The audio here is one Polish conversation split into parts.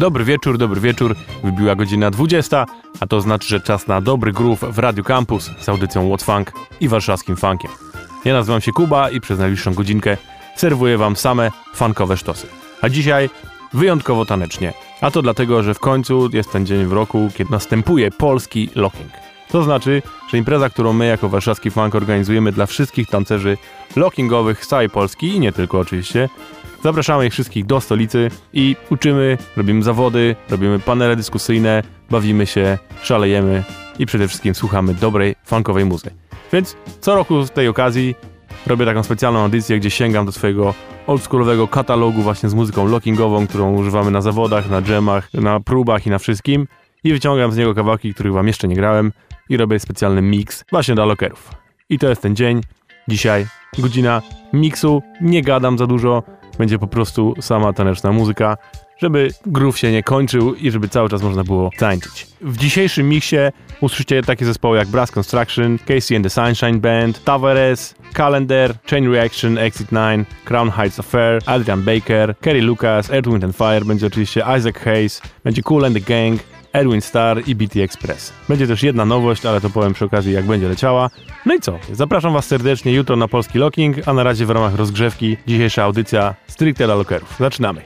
Dobry wieczór, dobry wieczór. Wybiła godzina 20, a to znaczy, że czas na dobry groove w Radio Campus z audycją What's Funk i warszawskim funkiem. Ja nazywam się Kuba i przez najbliższą godzinkę serwuję wam same funkowe sztosy. A dzisiaj wyjątkowo tanecznie. A to dlatego, że w końcu jest ten dzień w roku, kiedy następuje polski locking. To znaczy, że impreza, którą my jako warszawski funk organizujemy dla wszystkich tancerzy lockingowych z całej Polski i nie tylko oczywiście, Zapraszamy ich wszystkich do stolicy i uczymy, robimy zawody, robimy panele dyskusyjne, bawimy się, szalejemy i przede wszystkim słuchamy dobrej, funkowej muzyki. Więc co roku z tej okazji robię taką specjalną audycję, gdzie sięgam do swojego oldschoolowego katalogu właśnie z muzyką lockingową, którą używamy na zawodach, na dżemach, na próbach i na wszystkim i wyciągam z niego kawałki, których wam jeszcze nie grałem i robię specjalny mix właśnie dla lockerów. I to jest ten dzień. Dzisiaj godzina miksu, nie gadam za dużo, będzie po prostu sama taneczna muzyka, żeby groove się nie kończył i żeby cały czas można było tańczyć. W dzisiejszym miksie usłyszycie takie zespoły jak Brass Construction, Casey and the Sunshine Band, Tavares, Calendar, Chain Reaction, Exit 9, Crown Heights Affair, Adrian Baker, Kerry Lucas, Wind and Fire, będzie oczywiście Isaac Hayes, będzie Cool and the Gang, Edwin Star i BT Express. Będzie też jedna nowość, ale to powiem przy okazji jak będzie leciała. No i co? Zapraszam Was serdecznie jutro na Polski Locking, a na razie w ramach rozgrzewki dzisiejsza audycja stricte dla lockerów. Zaczynamy.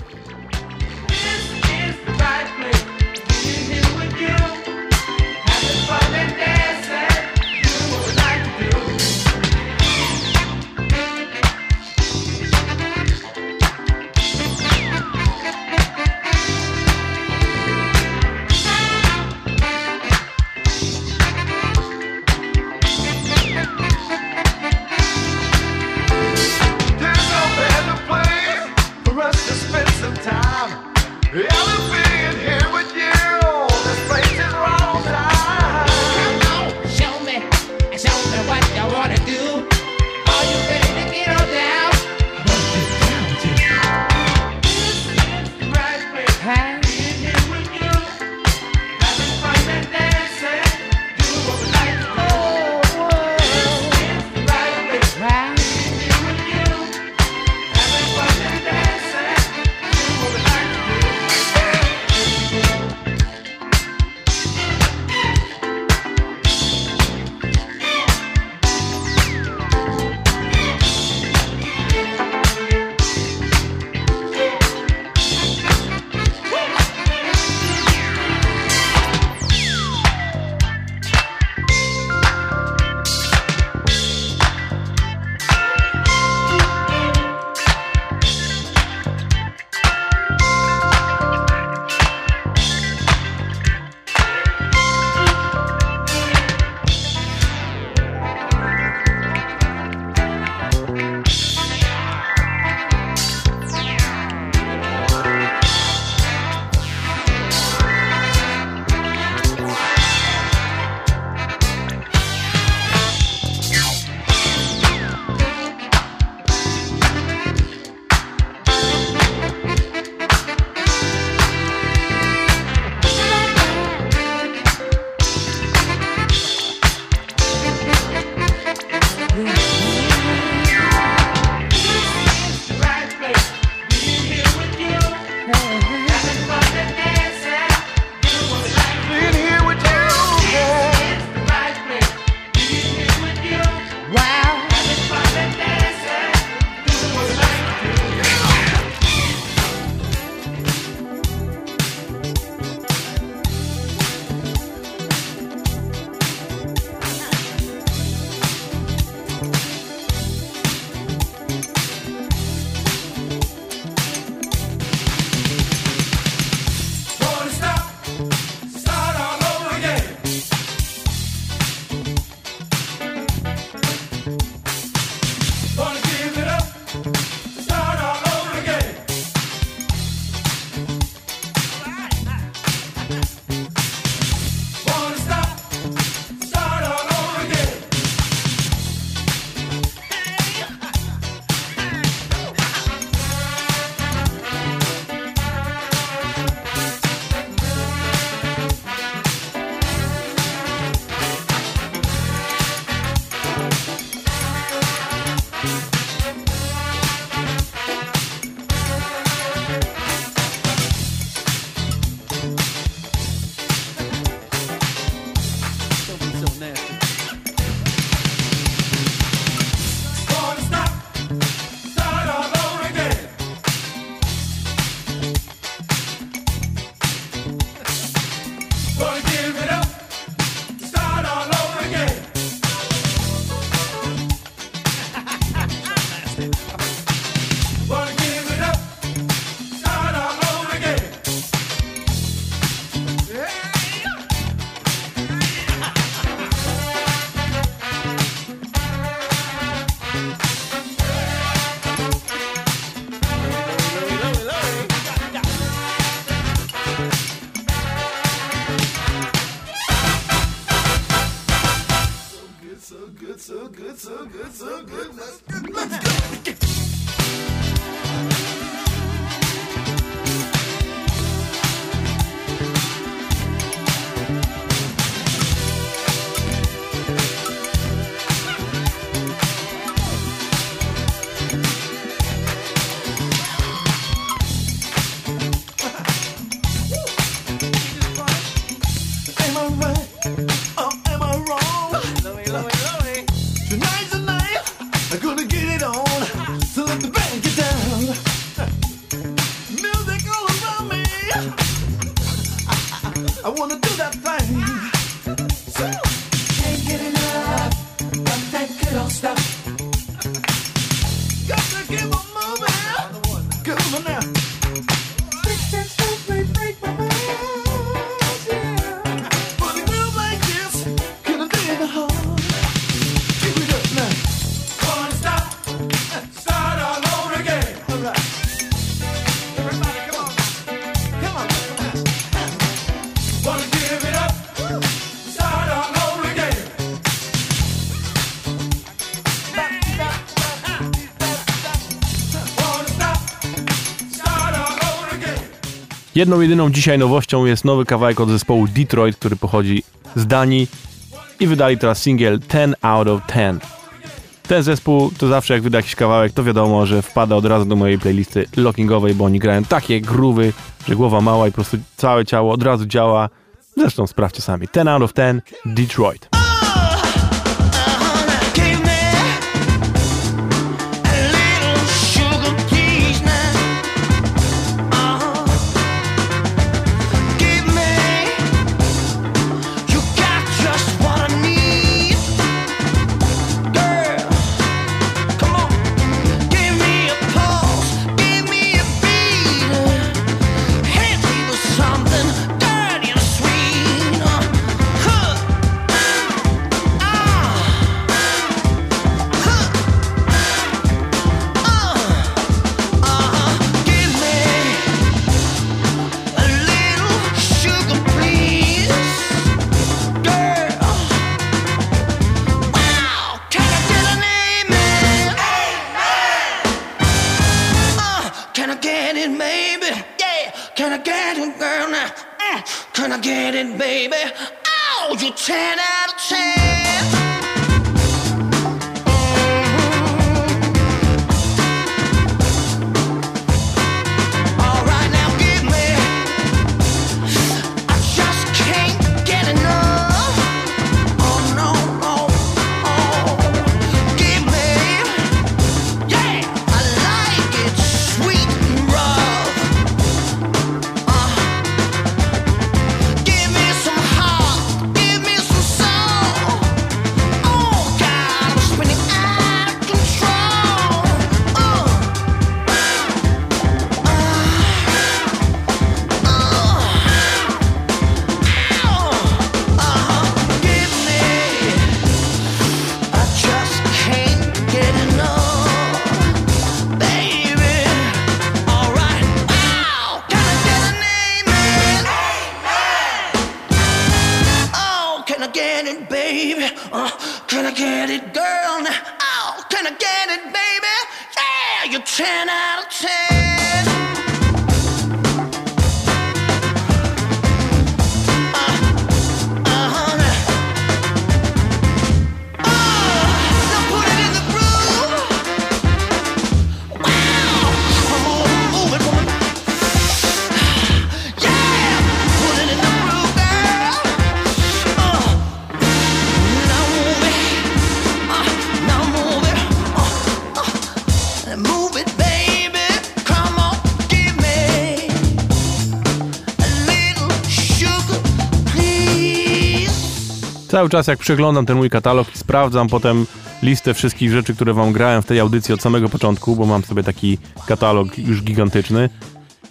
Jedną jedyną dzisiaj nowością jest nowy kawałek od zespołu Detroit, który pochodzi z Danii i wydali teraz singiel 10 out of 10. Ten zespół to zawsze jak wyda jakiś kawałek, to wiadomo, że wpada od razu do mojej playlisty lockingowej, bo oni grają takie gruwy, że głowa mała i po prostu całe ciało od razu działa. Zresztą sprawdźcie sami. 10 out of 10 Detroit. Cały czas jak przeglądam ten mój katalog i sprawdzam potem listę wszystkich rzeczy, które wam grałem w tej audycji od samego początku, bo mam sobie taki katalog już gigantyczny,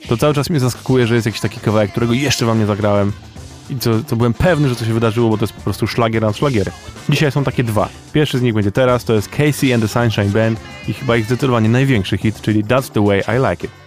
to cały czas mnie zaskakuje, że jest jakiś taki kawałek, którego jeszcze wam nie zagrałem i co, co byłem pewny, że to się wydarzyło, bo to jest po prostu szlagier na szlagiery. Dzisiaj są takie dwa. Pierwszy z nich będzie teraz, to jest Casey and the Sunshine Band i chyba ich zdecydowanie największy hit, czyli That's the Way I Like It.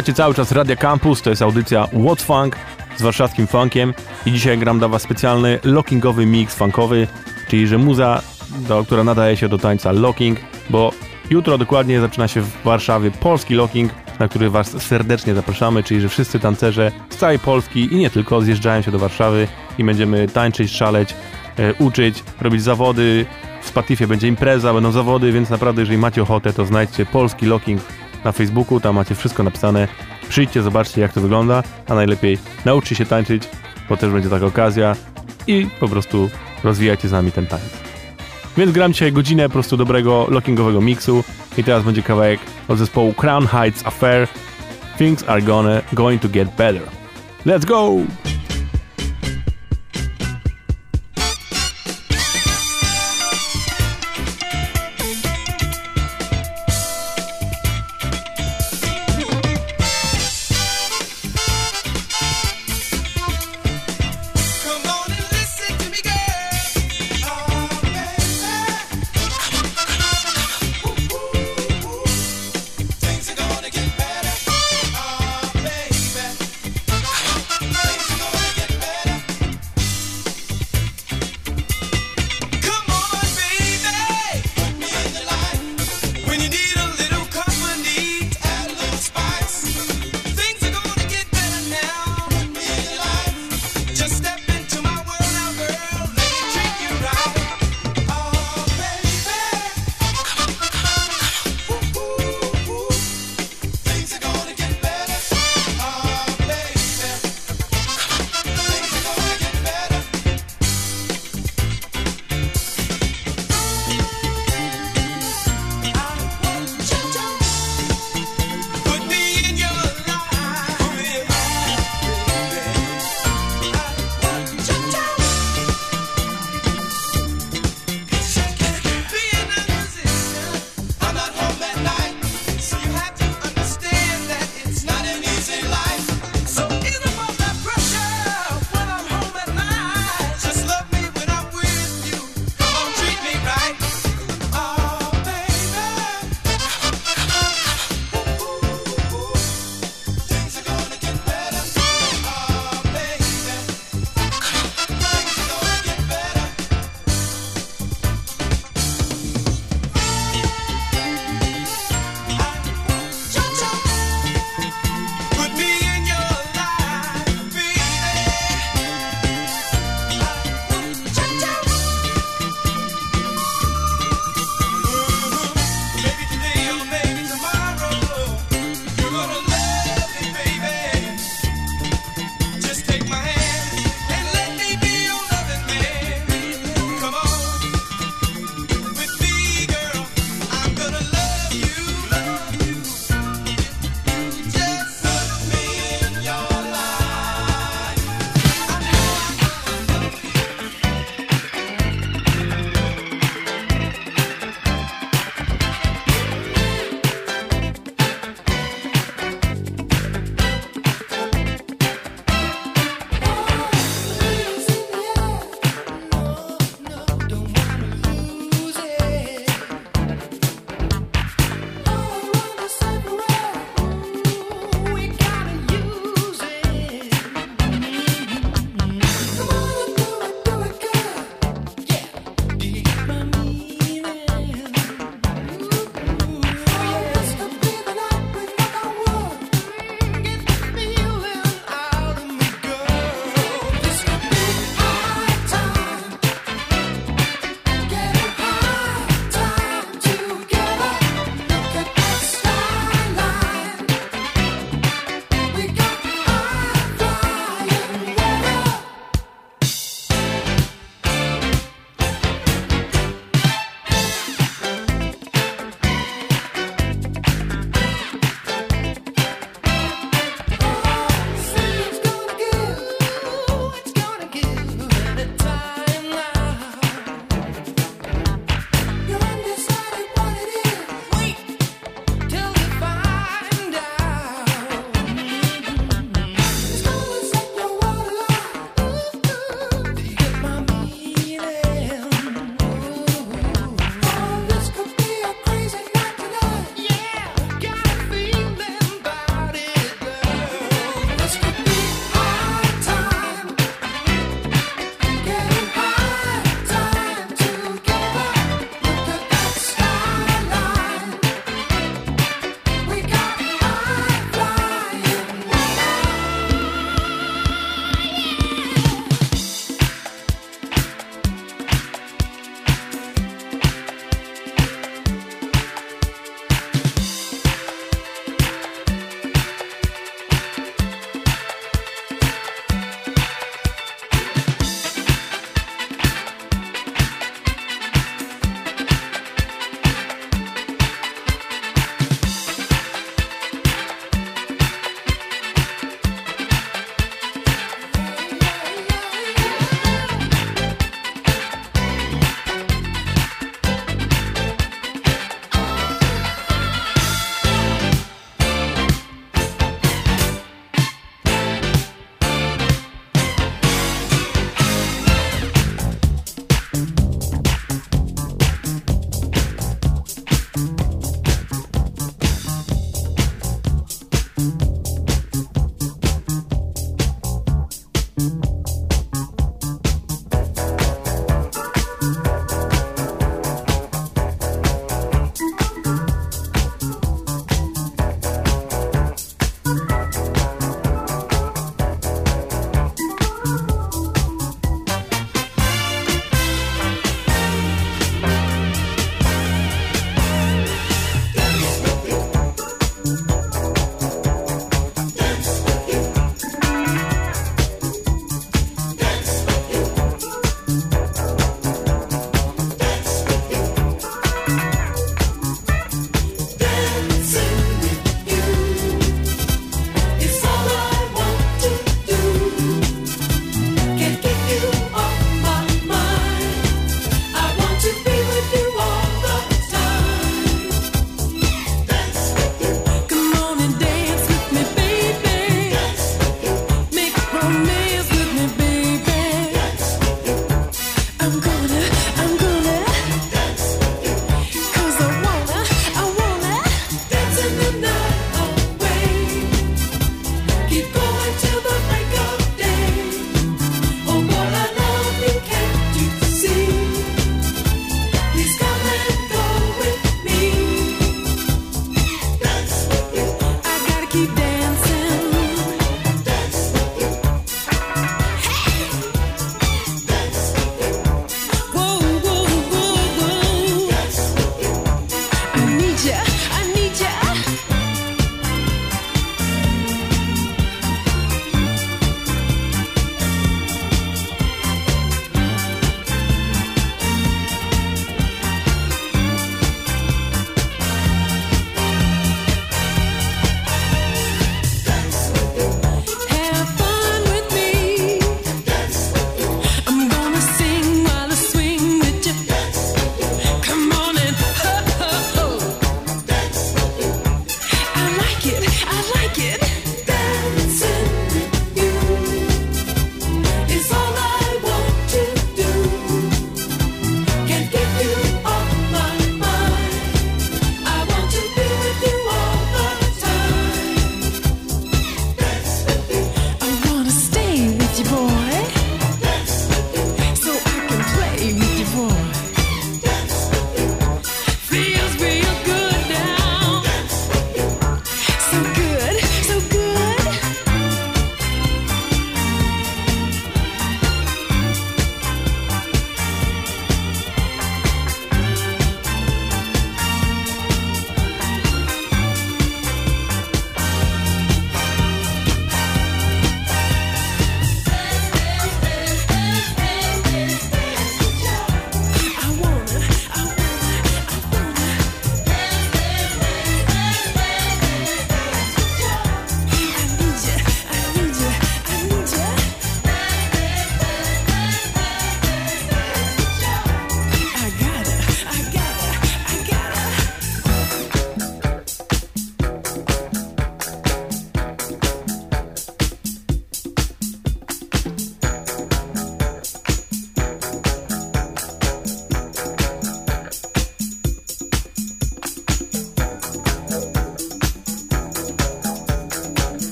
Słuchacie cały czas Radia Campus, to jest audycja What Funk z warszawskim funkiem. I dzisiaj gram dla was specjalny lockingowy mix funkowy, czyli że muza, do, która nadaje się do tańca locking, bo jutro dokładnie zaczyna się w Warszawie polski locking, na który was serdecznie zapraszamy, czyli że wszyscy tancerze z całej Polski i nie tylko zjeżdżają się do Warszawy i będziemy tańczyć, szaleć, e, uczyć, robić zawody, w Spatifie będzie impreza, będą zawody, więc naprawdę jeżeli macie ochotę, to znajdźcie polski locking na Facebooku, tam macie wszystko napisane. Przyjdźcie, zobaczcie jak to wygląda, a najlepiej nauczcie się tańczyć, bo też będzie taka okazja i po prostu rozwijajcie z nami ten tańc. Więc gram dzisiaj godzinę po prostu dobrego lockingowego miksu i teraz będzie kawałek od zespołu Crown Heights Affair Things are gonna, going to get better. Let's go!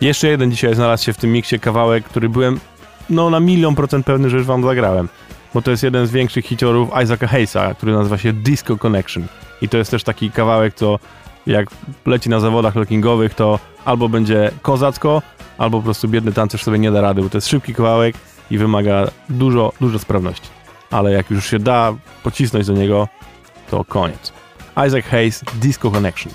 Jeszcze jeden dzisiaj znalazł się w tym miksie kawałek, który byłem no na milion procent pewny, że już wam zagrałem. Bo to jest jeden z większych hiciorów Isaaca Hayesa, który nazywa się Disco Connection. I to jest też taki kawałek, co jak leci na zawodach lockingowych, to albo będzie kozacko, albo po prostu biedny tancerz sobie nie da rady, bo to jest szybki kawałek i wymaga dużo, dużo sprawności. Ale jak już się da pocisnąć do niego, to koniec. Isaac Hayes, Disco Connection.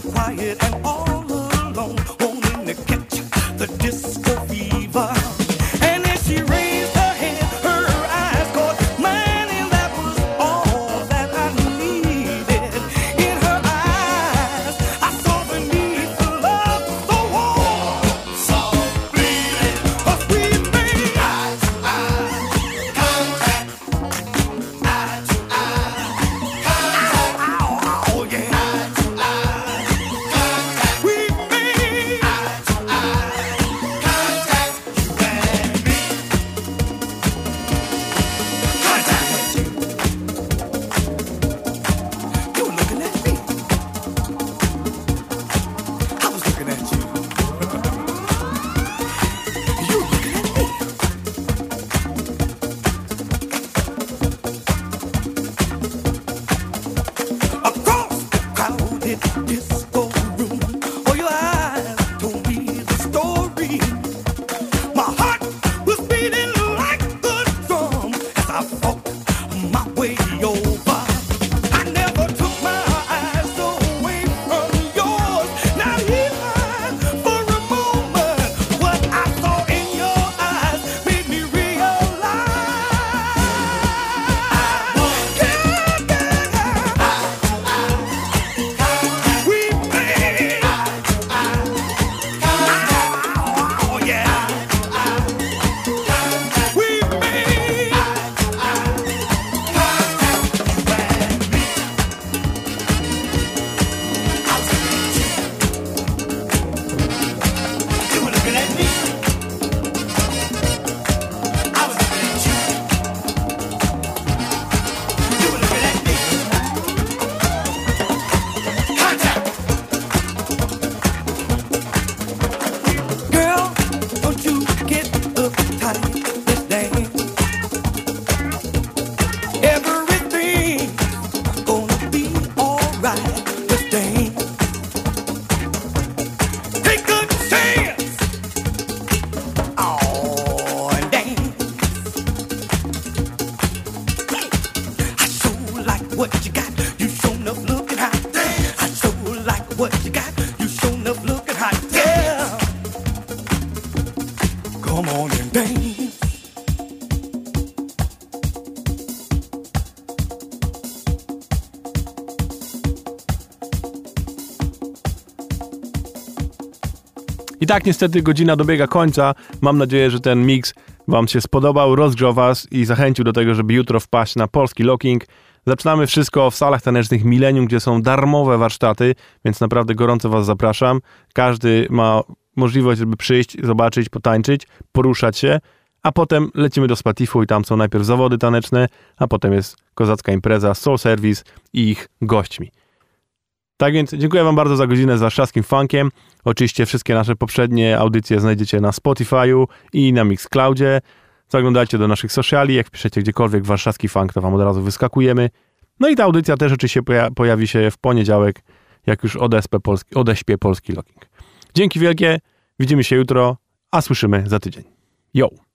quiet and all. Tak niestety godzina dobiega końca. Mam nadzieję, że ten mix Wam się spodobał, rozgrzał Was i zachęcił do tego, żeby jutro wpaść na polski locking. Zaczynamy wszystko w salach tanecznych Millennium, gdzie są darmowe warsztaty, więc naprawdę gorąco Was zapraszam. Każdy ma możliwość, żeby przyjść, zobaczyć, potańczyć, poruszać się, a potem lecimy do Spatifu i tam są najpierw zawody taneczne, a potem jest kozacka impreza, soul service i ich gośćmi. Tak więc dziękuję Wam bardzo za godzinę z warszawskim funkiem. Oczywiście wszystkie nasze poprzednie audycje znajdziecie na Spotify'u i na Mixcloudzie. Zaglądajcie do naszych sociali, jak piszecie gdziekolwiek warszawski funk, to Wam od razu wyskakujemy. No i ta audycja też oczywiście poja- pojawi się w poniedziałek, jak już polski, odeśpię polski locking. Dzięki wielkie, widzimy się jutro, a słyszymy za tydzień. Yo!